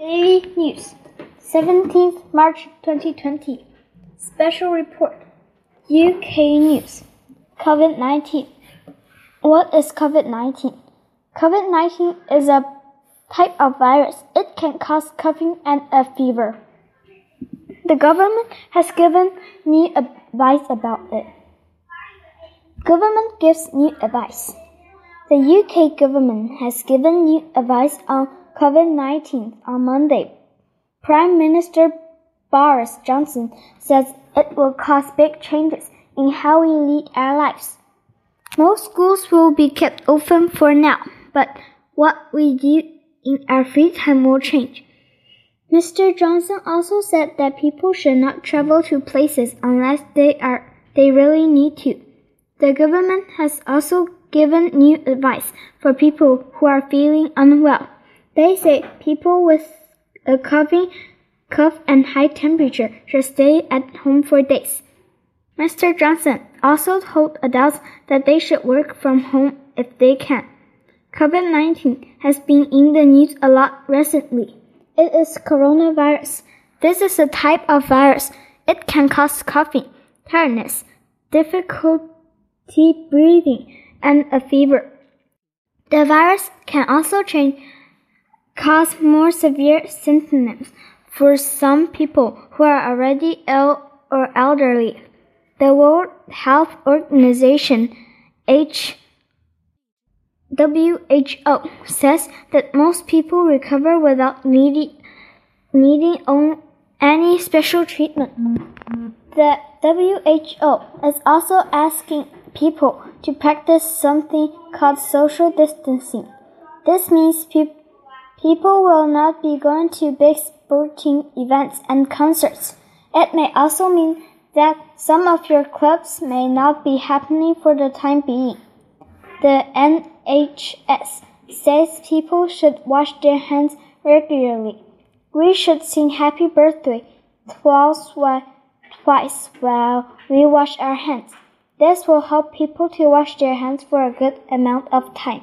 Daily News, 17th March 2020. Special Report. UK News. COVID 19. What is COVID 19? COVID 19 is a type of virus. It can cause coughing and a fever. The government has given new advice about it. Government gives new advice. The UK government has given new advice on COVID 19 on Monday. Prime Minister Boris Johnson says it will cause big changes in how we lead our lives. Most schools will be kept open for now, but what we do in our free time will change. Mr. Johnson also said that people should not travel to places unless they are they really need to. The government has also given new advice for people who are feeling unwell. They say people with a coughing cough and high temperature should stay at home for days. Mr. Johnson also told adults that they should work from home if they can. COVID 19 has been in the news a lot recently. It is coronavirus. This is a type of virus. It can cause coughing, tiredness, difficulty breathing, and a fever. The virus can also change, cause more severe symptoms for some people who are already ill or elderly. The World Health Organization H WHO says that most people recover without needing, needing any special treatment. The WHO is also asking people to practice something called social distancing. This means pe- people will not be going to big sporting events and concerts. It may also mean that some of your clubs may not be happening for the time being. The NHS says people should wash their hands regularly. We should sing happy birthday twice while, twice while we wash our hands. This will help people to wash their hands for a good amount of time.